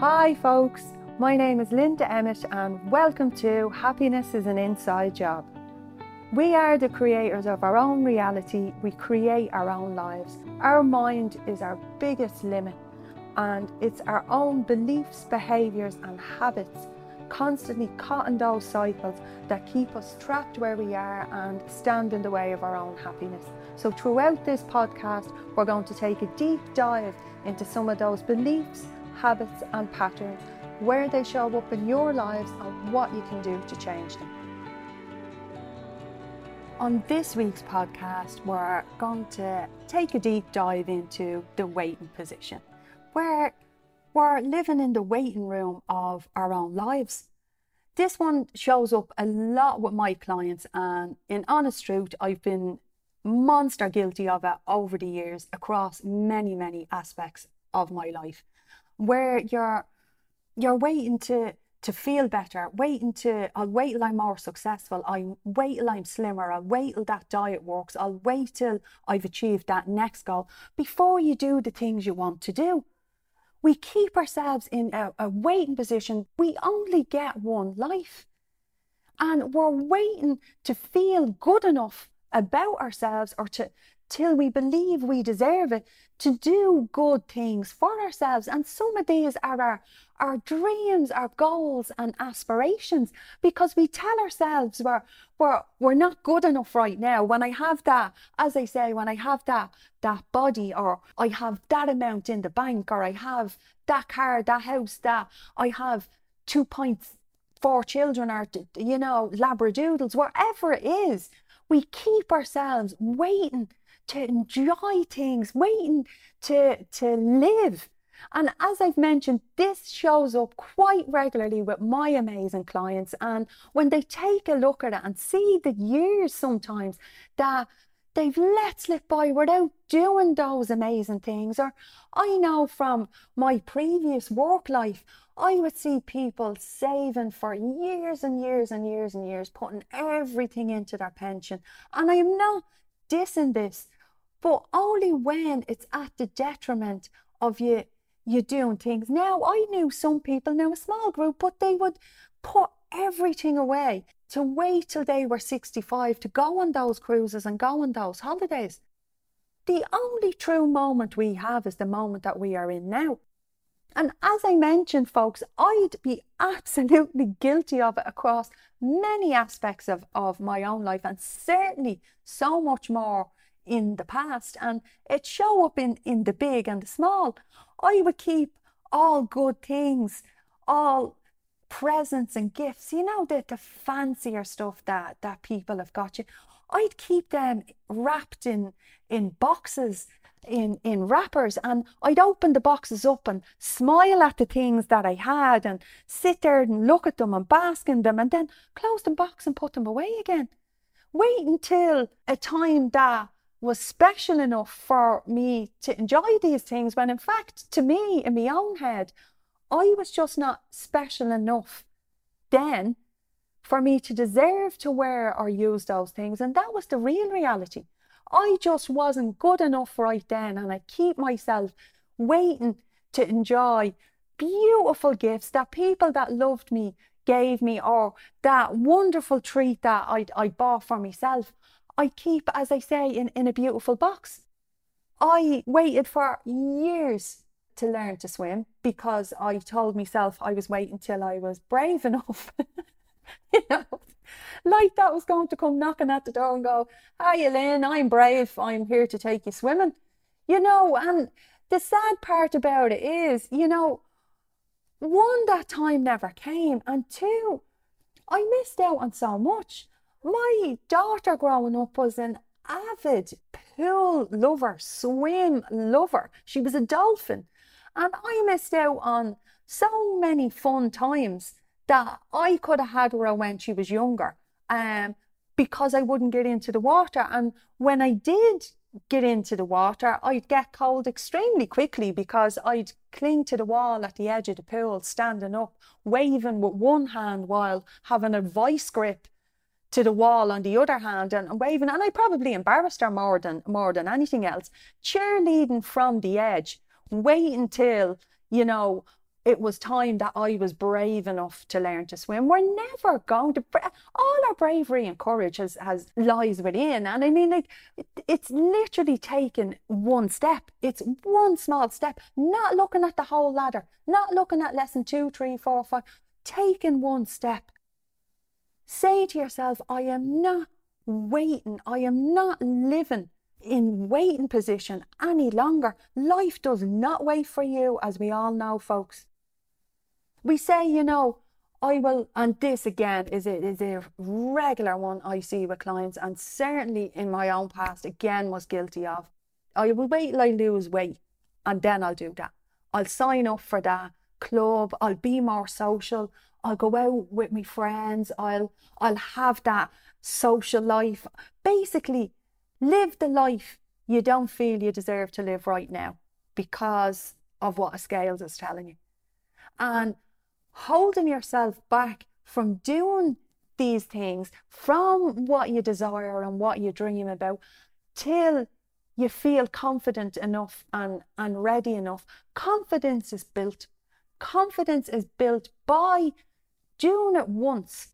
Hi, folks. My name is Linda Emmett, and welcome to Happiness is an Inside Job. We are the creators of our own reality, we create our own lives. Our mind is our biggest limit, and it's our own beliefs, behaviours, and habits constantly caught in those cycles that keep us trapped where we are and stand in the way of our own happiness. So, throughout this podcast, we're going to take a deep dive into some of those beliefs, habits, and patterns where they show up in your lives and what you can do to change them. On this week's podcast, we're going to take a deep dive into the waiting position, where we're living in the waiting room of our own lives. This one shows up a lot with my clients, and in honest truth, I've been monster guilty of it over the years across many, many aspects of my life, where you're you're waiting to to feel better, waiting to I'll wait till I'm more successful, I wait till I'm slimmer, I'll wait till that diet works, I'll wait till I've achieved that next goal before you do the things you want to do. We keep ourselves in a, a waiting position. We only get one life. And we're waiting to feel good enough about ourselves or to till we believe we deserve it to do good things for ourselves. And some of these are our, our dreams, our goals, and aspirations because we tell ourselves we're, we're, we're not good enough right now. When I have that, as I say, when I have that, that body, or I have that amount in the bank, or I have that car, that house, that I have two points four children or you know labradoodles whatever it is we keep ourselves waiting to enjoy things, waiting to, to live. And as I've mentioned, this shows up quite regularly with my amazing clients. And when they take a look at it and see the years sometimes that they've let slip by without doing those amazing things, or I know from my previous work life, I would see people saving for years and years and years and years, putting everything into their pension. And I am not dissing this but only when it's at the detriment of you you doing things. Now I knew some people, now a small group, but they would put everything away to wait till they were 65 to go on those cruises and go on those holidays. The only true moment we have is the moment that we are in now. And as I mentioned, folks, I'd be absolutely guilty of it across many aspects of, of my own life, and certainly so much more in the past and it show up in, in the big and the small. I would keep all good things, all presents and gifts, you know, the, the fancier stuff that, that people have got you. I'd keep them wrapped in in boxes, in in wrappers, and I'd open the boxes up and smile at the things that I had and sit there and look at them and bask in them and then close the box and put them away again. Wait until a time that was special enough for me to enjoy these things when in fact to me in my own head I was just not special enough then for me to deserve to wear or use those things and that was the real reality. I just wasn't good enough right then and I keep myself waiting to enjoy beautiful gifts that people that loved me gave me or that wonderful treat that I I bought for myself I keep, as I say, in, in a beautiful box. I waited for years to learn to swim because I told myself I was waiting till I was brave enough. you know, like that was going to come knocking at the door and go, Hi, Lynn, I'm brave. I'm here to take you swimming. You know, and the sad part about it is, you know, one, that time never came, and two, I missed out on so much. My daughter growing up was an avid pool lover, swim lover. She was a dolphin. And I missed out on so many fun times that I could have had her when she was younger um, because I wouldn't get into the water. And when I did get into the water, I'd get cold extremely quickly because I'd cling to the wall at the edge of the pool, standing up, waving with one hand while having a vice grip to the wall on the other hand and, and waving and I probably embarrassed her more than more than anything else cheerleading from the edge wait until you know it was time that I was brave enough to learn to swim. We're never going to. All our bravery and courage has, has lies within, and I mean, like it, it's literally taken one step. It's one small step. Not looking at the whole ladder. Not looking at lesson two, three, four, five. Taking one step. Say to yourself, I am not waiting. I am not living in waiting position any longer. Life does not wait for you, as we all know, folks. We say, you know, I will, and this again is a, is a regular one I see with clients, and certainly in my own past, again, was guilty of. I will wait till I lose weight, and then I'll do that. I'll sign up for that club. I'll be more social. I'll go out with my friends. I'll I'll have that social life. Basically, live the life you don't feel you deserve to live right now because of what a scales is telling you. And holding yourself back from doing these things, from what you desire and what you dream about, till you feel confident enough and, and ready enough. Confidence is built. Confidence is built by doing it once,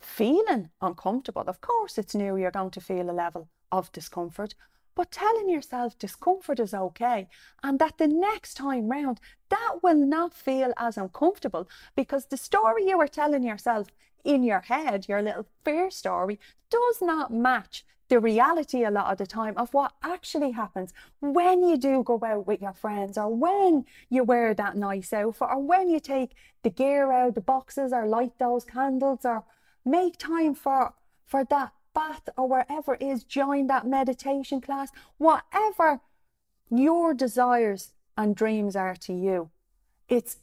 feeling uncomfortable. Of course, it's new, you're going to feel a level of discomfort, but telling yourself discomfort is okay and that the next time round that will not feel as uncomfortable because the story you were telling yourself in your head, your little fear story, does not match the reality a lot of the time of what actually happens when you do go out with your friends or when you wear that nice outfit or when you take the gear out the boxes or light those candles or make time for for that bath or wherever it is, join that meditation class, whatever your desires and dreams are to you. It's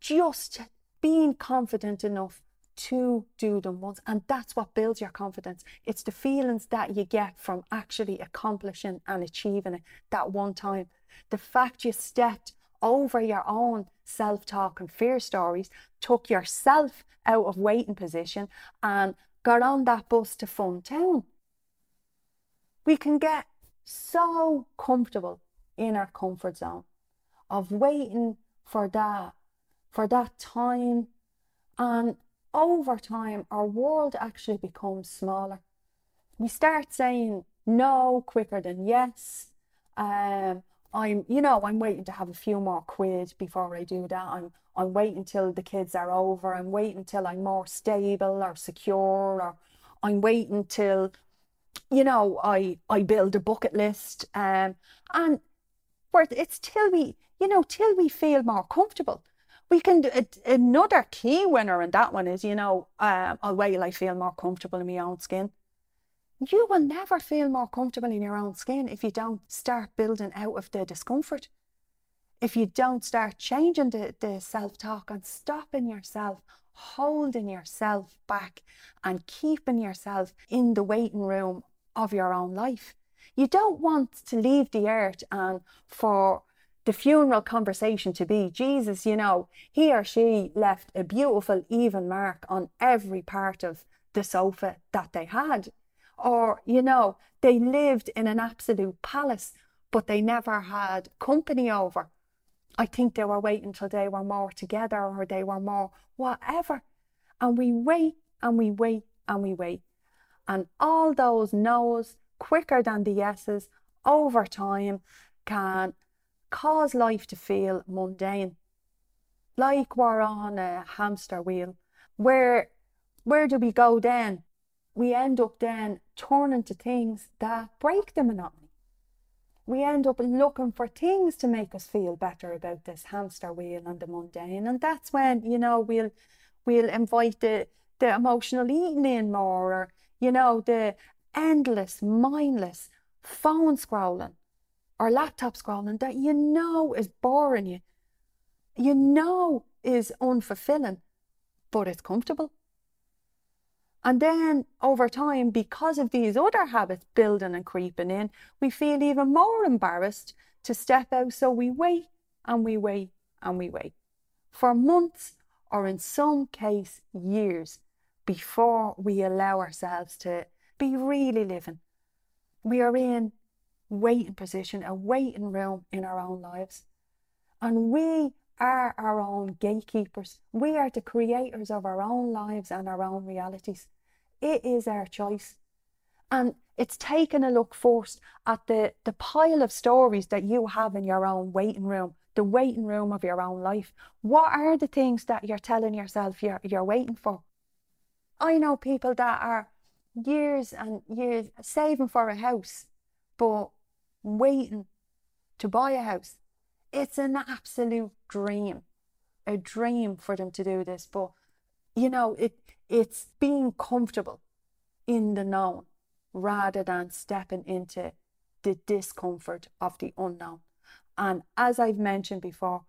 just being confident enough to do them once. And that's what builds your confidence. It's the feelings that you get from actually accomplishing and achieving it that one time. The fact you stepped over your own self talk and fear stories, took yourself out of waiting position, and got on that bus to Fun Town. We can get so comfortable in our comfort zone of waiting for that, for that time. And over time, our world actually becomes smaller. We start saying no quicker than yes. Um, I'm, you know, I'm waiting to have a few more quid before I do that. I'm I'm waiting till the kids are over. I'm waiting till I'm more stable or secure, or I'm waiting till, you know, I I build a bucket list. Um, and where it's till we, you know, till we feel more comfortable. We can do another key winner in that one is, you know, um, I'll wait I feel more comfortable in my own skin. You will never feel more comfortable in your own skin if you don't start building out of the discomfort if you don't start changing the, the self talk and stopping yourself, holding yourself back, and keeping yourself in the waiting room of your own life. You don't want to leave the earth and for the funeral conversation to be Jesus, you know, he or she left a beautiful, even mark on every part of the sofa that they had. Or, you know, they lived in an absolute palace, but they never had company over. I think they were waiting till they were more together or they were more whatever. And we wait and we wait and we wait. And all those no's quicker than the yeses over time can cause life to feel mundane. Like we're on a hamster wheel. Where where do we go then? We end up then turning to things that break the monotony we end up looking for things to make us feel better about this hamster wheel and the mundane. And that's when, you know, we'll we'll invite the, the emotional eating in more or, you know, the endless, mindless phone scrolling or laptop scrolling that you know is boring you. You know is unfulfilling, but it's comfortable. And then over time, because of these other habits building and creeping in, we feel even more embarrassed to step out. So we wait and we wait and we wait for months or in some case years before we allow ourselves to be really living. We are in waiting position, a waiting room in our own lives. And we are our own gatekeepers. We are the creators of our own lives and our own realities. It is our choice. And it's taking a look first at the, the pile of stories that you have in your own waiting room, the waiting room of your own life. What are the things that you're telling yourself you're, you're waiting for? I know people that are years and years saving for a house, but waiting to buy a house. It's an absolute dream, a dream for them to do this. But you know, it it's being comfortable in the known rather than stepping into the discomfort of the unknown. And as I've mentioned before,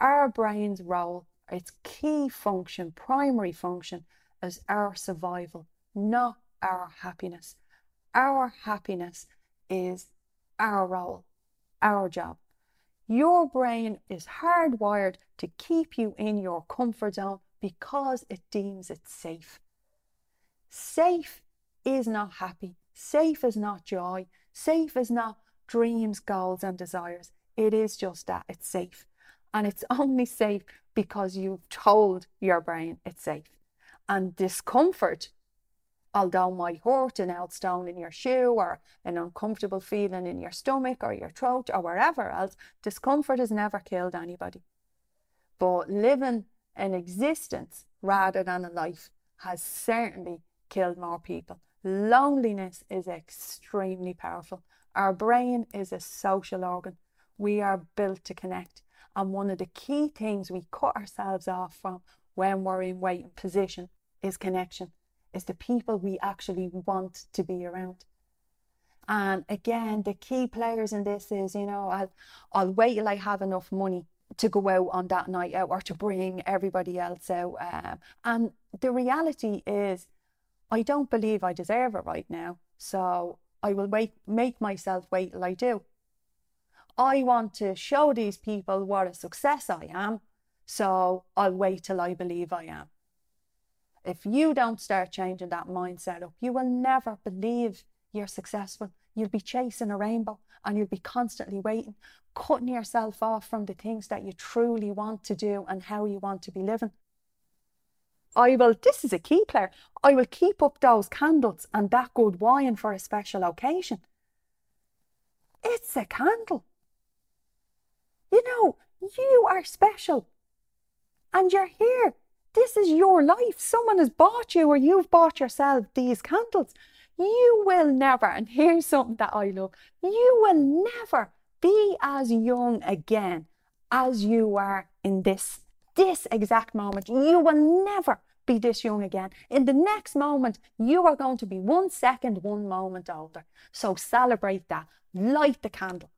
our brain's role, its key function, primary function, is our survival, not our happiness. Our happiness is our role, our job. Your brain is hardwired to keep you in your comfort zone because it deems it safe. Safe is not happy. Safe is not joy. Safe is not dreams, goals, and desires. It is just that it's safe. And it's only safe because you've told your brain it's safe. And discomfort although might hurt an old down in your shoe or an uncomfortable feeling in your stomach or your throat or wherever else, discomfort has never killed anybody. But living an existence rather than a life has certainly killed more people. Loneliness is extremely powerful. Our brain is a social organ. We are built to connect. And one of the key things we cut ourselves off from when we're in waiting position is connection is the people we actually want to be around. And again, the key players in this is, you know, I'll, I'll wait till I have enough money to go out on that night out or to bring everybody else out. Um, and the reality is, I don't believe I deserve it right now. So I will wait, make myself wait till I do. I want to show these people what a success I am. So I'll wait till I believe I am. If you don't start changing that mindset up, you will never believe you're successful. You'll be chasing a rainbow and you'll be constantly waiting, cutting yourself off from the things that you truly want to do and how you want to be living. I will, this is a key player, I will keep up those candles and that good wine for a special occasion. It's a candle. You know, you are special and you're here this is your life. Someone has bought you or you've bought yourself these candles. You will never, and here's something that I love you will never be as young again as you are in this this exact moment. You will never be this young again. In the next moment, you are going to be one second, one moment older. So celebrate that. Light the candle.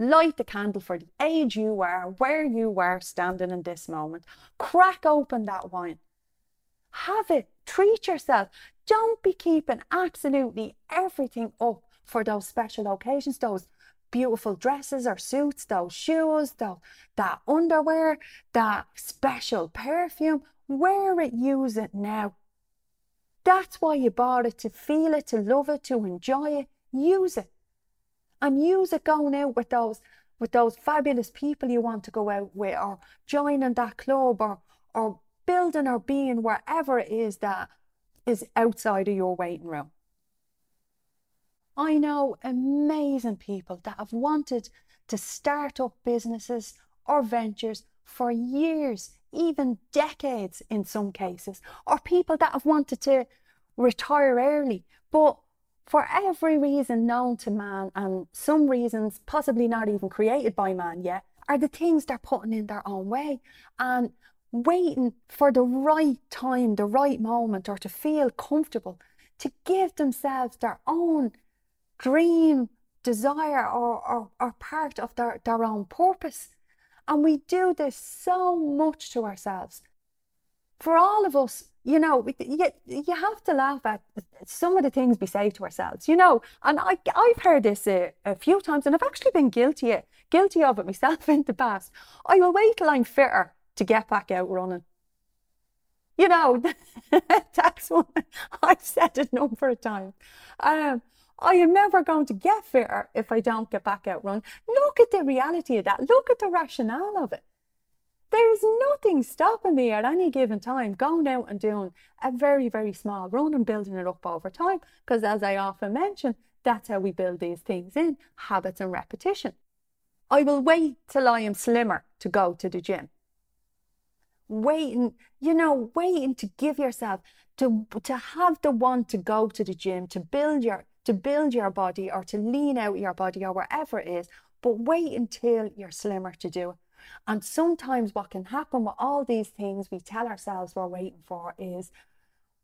Light the candle for the age you are, where you are standing in this moment. Crack open that wine. Have it. Treat yourself. Don't be keeping absolutely everything up for those special occasions, those beautiful dresses or suits, those shoes, those, that underwear, that special perfume. Wear it, use it now. That's why you bought it to feel it, to love it, to enjoy it. Use it and use it going out with those with those fabulous people you want to go out with or joining that club or or building or being wherever it is that is outside of your waiting room. I know amazing people that have wanted to start up businesses or ventures for years, even decades in some cases, or people that have wanted to retire early, but for every reason known to man, and some reasons possibly not even created by man yet, are the things they're putting in their own way and waiting for the right time, the right moment, or to feel comfortable to give themselves their own dream, desire, or, or, or part of their, their own purpose. And we do this so much to ourselves. For all of us, you know, you, you have to laugh at some of the things we say to ourselves, you know. And I, I've heard this a, a few times, and I've actually been guilty guilty of it myself in the past. I will wait till I'm fitter to get back out running. You know, that's one I've said it number of times. Um, I am never going to get fitter if I don't get back out running. Look at the reality of that. Look at the rationale of it. There's nothing stopping me at any given time going out and doing a very, very small run and building it up over time. Because as I often mention, that's how we build these things in habits and repetition. I will wait till I am slimmer to go to the gym. Waiting, you know, waiting to give yourself to to have the want to go to the gym, to build your to build your body or to lean out your body or whatever it is, but wait until you're slimmer to do it. And sometimes what can happen with all these things we tell ourselves we're waiting for is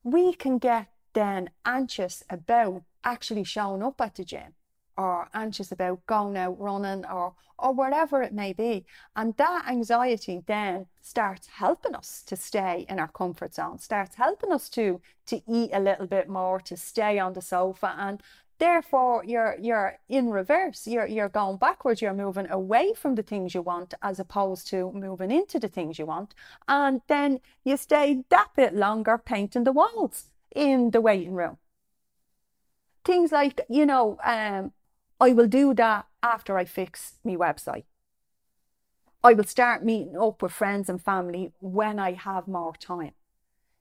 we can get then anxious about actually showing up at the gym or anxious about going out running or or whatever it may be. And that anxiety then starts helping us to stay in our comfort zone starts helping us to to eat a little bit more to stay on the sofa and therefore you're you're in reverse. You're you're going backwards. You're moving away from the things you want as opposed to moving into the things you want. And then you stay that bit longer painting the walls in the waiting room. Things like you know um, i will do that after i fix my website. I will start meeting up with friends and family when i have more time.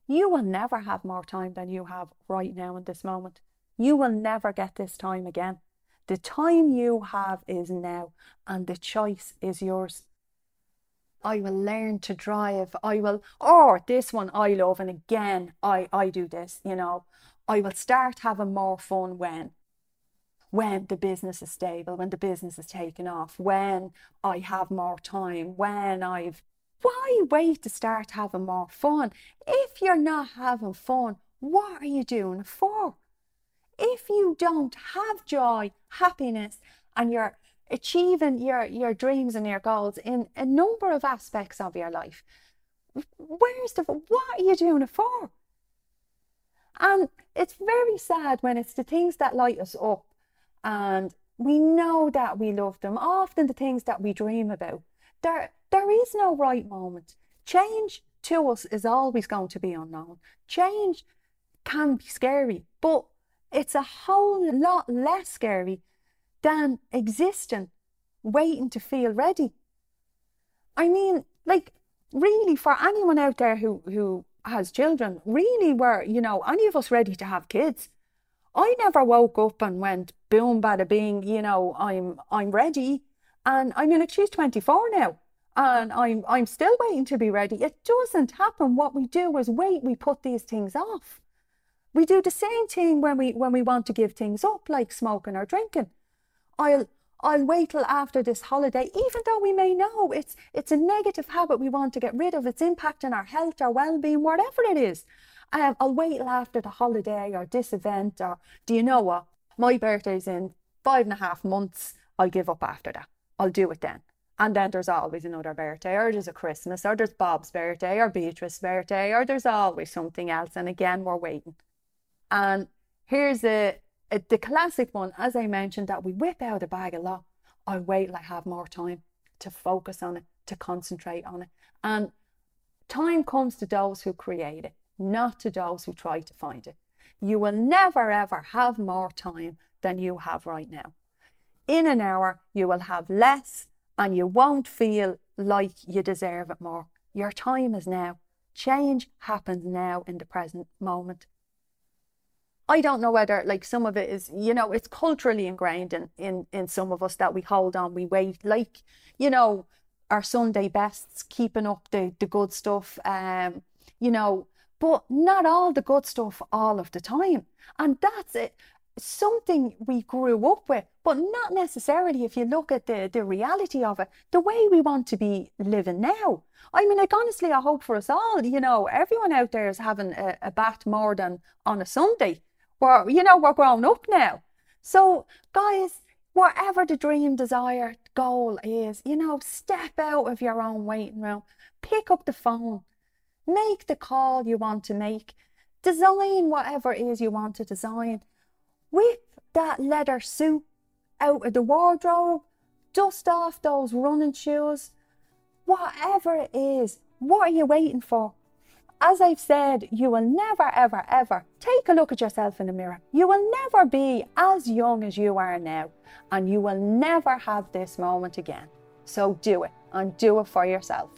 You will never have more time than you have right now in this moment you will never get this time again. The time you have is now, and the choice is yours. I will learn to drive. I will, or this one I love, and again, I, I do this, you know, I will start having more fun when when the business is stable, when the business is taken off, when I have more time, when I've why wait to start having more fun? If you're not having fun, what are you doing for? If you don't have joy, happiness, and you're achieving your, your dreams and your goals in a number of aspects of your life, where's the what are you doing it for? And it's very sad when it's the things that light us up and we know that we love them, often the things that we dream about. There, there is no right moment. Change to us is always going to be unknown. Change can be scary, but it's a whole lot less scary than existing, waiting to feel ready. I mean, like, really, for anyone out there who, who has children, really were, you know, any of us ready to have kids? I never woke up and went boom bada bing, you know, I'm I'm ready. And I mean like she's 24 now and I'm I'm still waiting to be ready. It doesn't happen. What we do is wait, we put these things off. We do the same thing when we when we want to give things up, like smoking or drinking. I'll I'll wait till after this holiday, even though we may know it's it's a negative habit we want to get rid of, it's impacting our health, our well-being, whatever it is. Um, I'll wait till after the holiday or this event, or do you know what? My birthday's in five and a half months. I'll give up after that. I'll do it then. And then there's always another birthday, or there's a Christmas, or there's Bob's birthday, or Beatrice's birthday, or there's always something else. And again, we're waiting. And here's a, a, the classic one, as I mentioned, that we whip out a bag a lot. I wait till I have more time to focus on it, to concentrate on it. And time comes to those who create it, not to those who try to find it. You will never ever have more time than you have right now. In an hour, you will have less and you won't feel like you deserve it more. Your time is now. Change happens now in the present moment. I don't know whether like some of it is, you know, it's culturally ingrained in, in, in some of us that we hold on, we wait, like, you know, our Sunday bests, keeping up the, the good stuff, um, you know, but not all the good stuff all of the time. And that's it. Something we grew up with, but not necessarily if you look at the, the reality of it, the way we want to be living now. I mean, like honestly, I hope for us all, you know, everyone out there is having a, a bath more than on a Sunday you know, we're grown up now. So, guys, whatever the dream, desire, goal is, you know, step out of your own waiting room, pick up the phone, make the call you want to make, design whatever it is you want to design, whip that leather suit out of the wardrobe, dust off those running shoes, whatever it is. What are you waiting for? as I've said, you will never, ever, ever take a look at yourself in the mirror. You will never be as young as you are now, and you will never have this moment again. So do it and do it for yourself.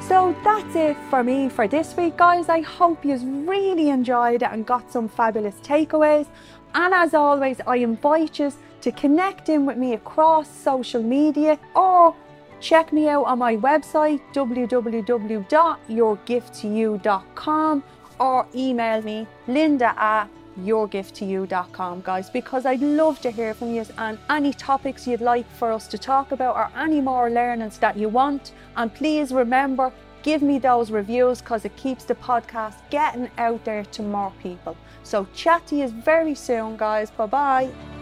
So that's it for me for this week, guys. I hope you've really enjoyed it and got some fabulous takeaways. And as always, I invite you to connect in with me across social media or check me out on my website www.yourgifttoyou.com or email me linda at yourgifttoyou.com guys because I'd love to hear from you and any topics you'd like for us to talk about or any more learnings that you want. And please remember give me those reviews because it keeps the podcast getting out there to more people. So chat to you very soon guys. Bye bye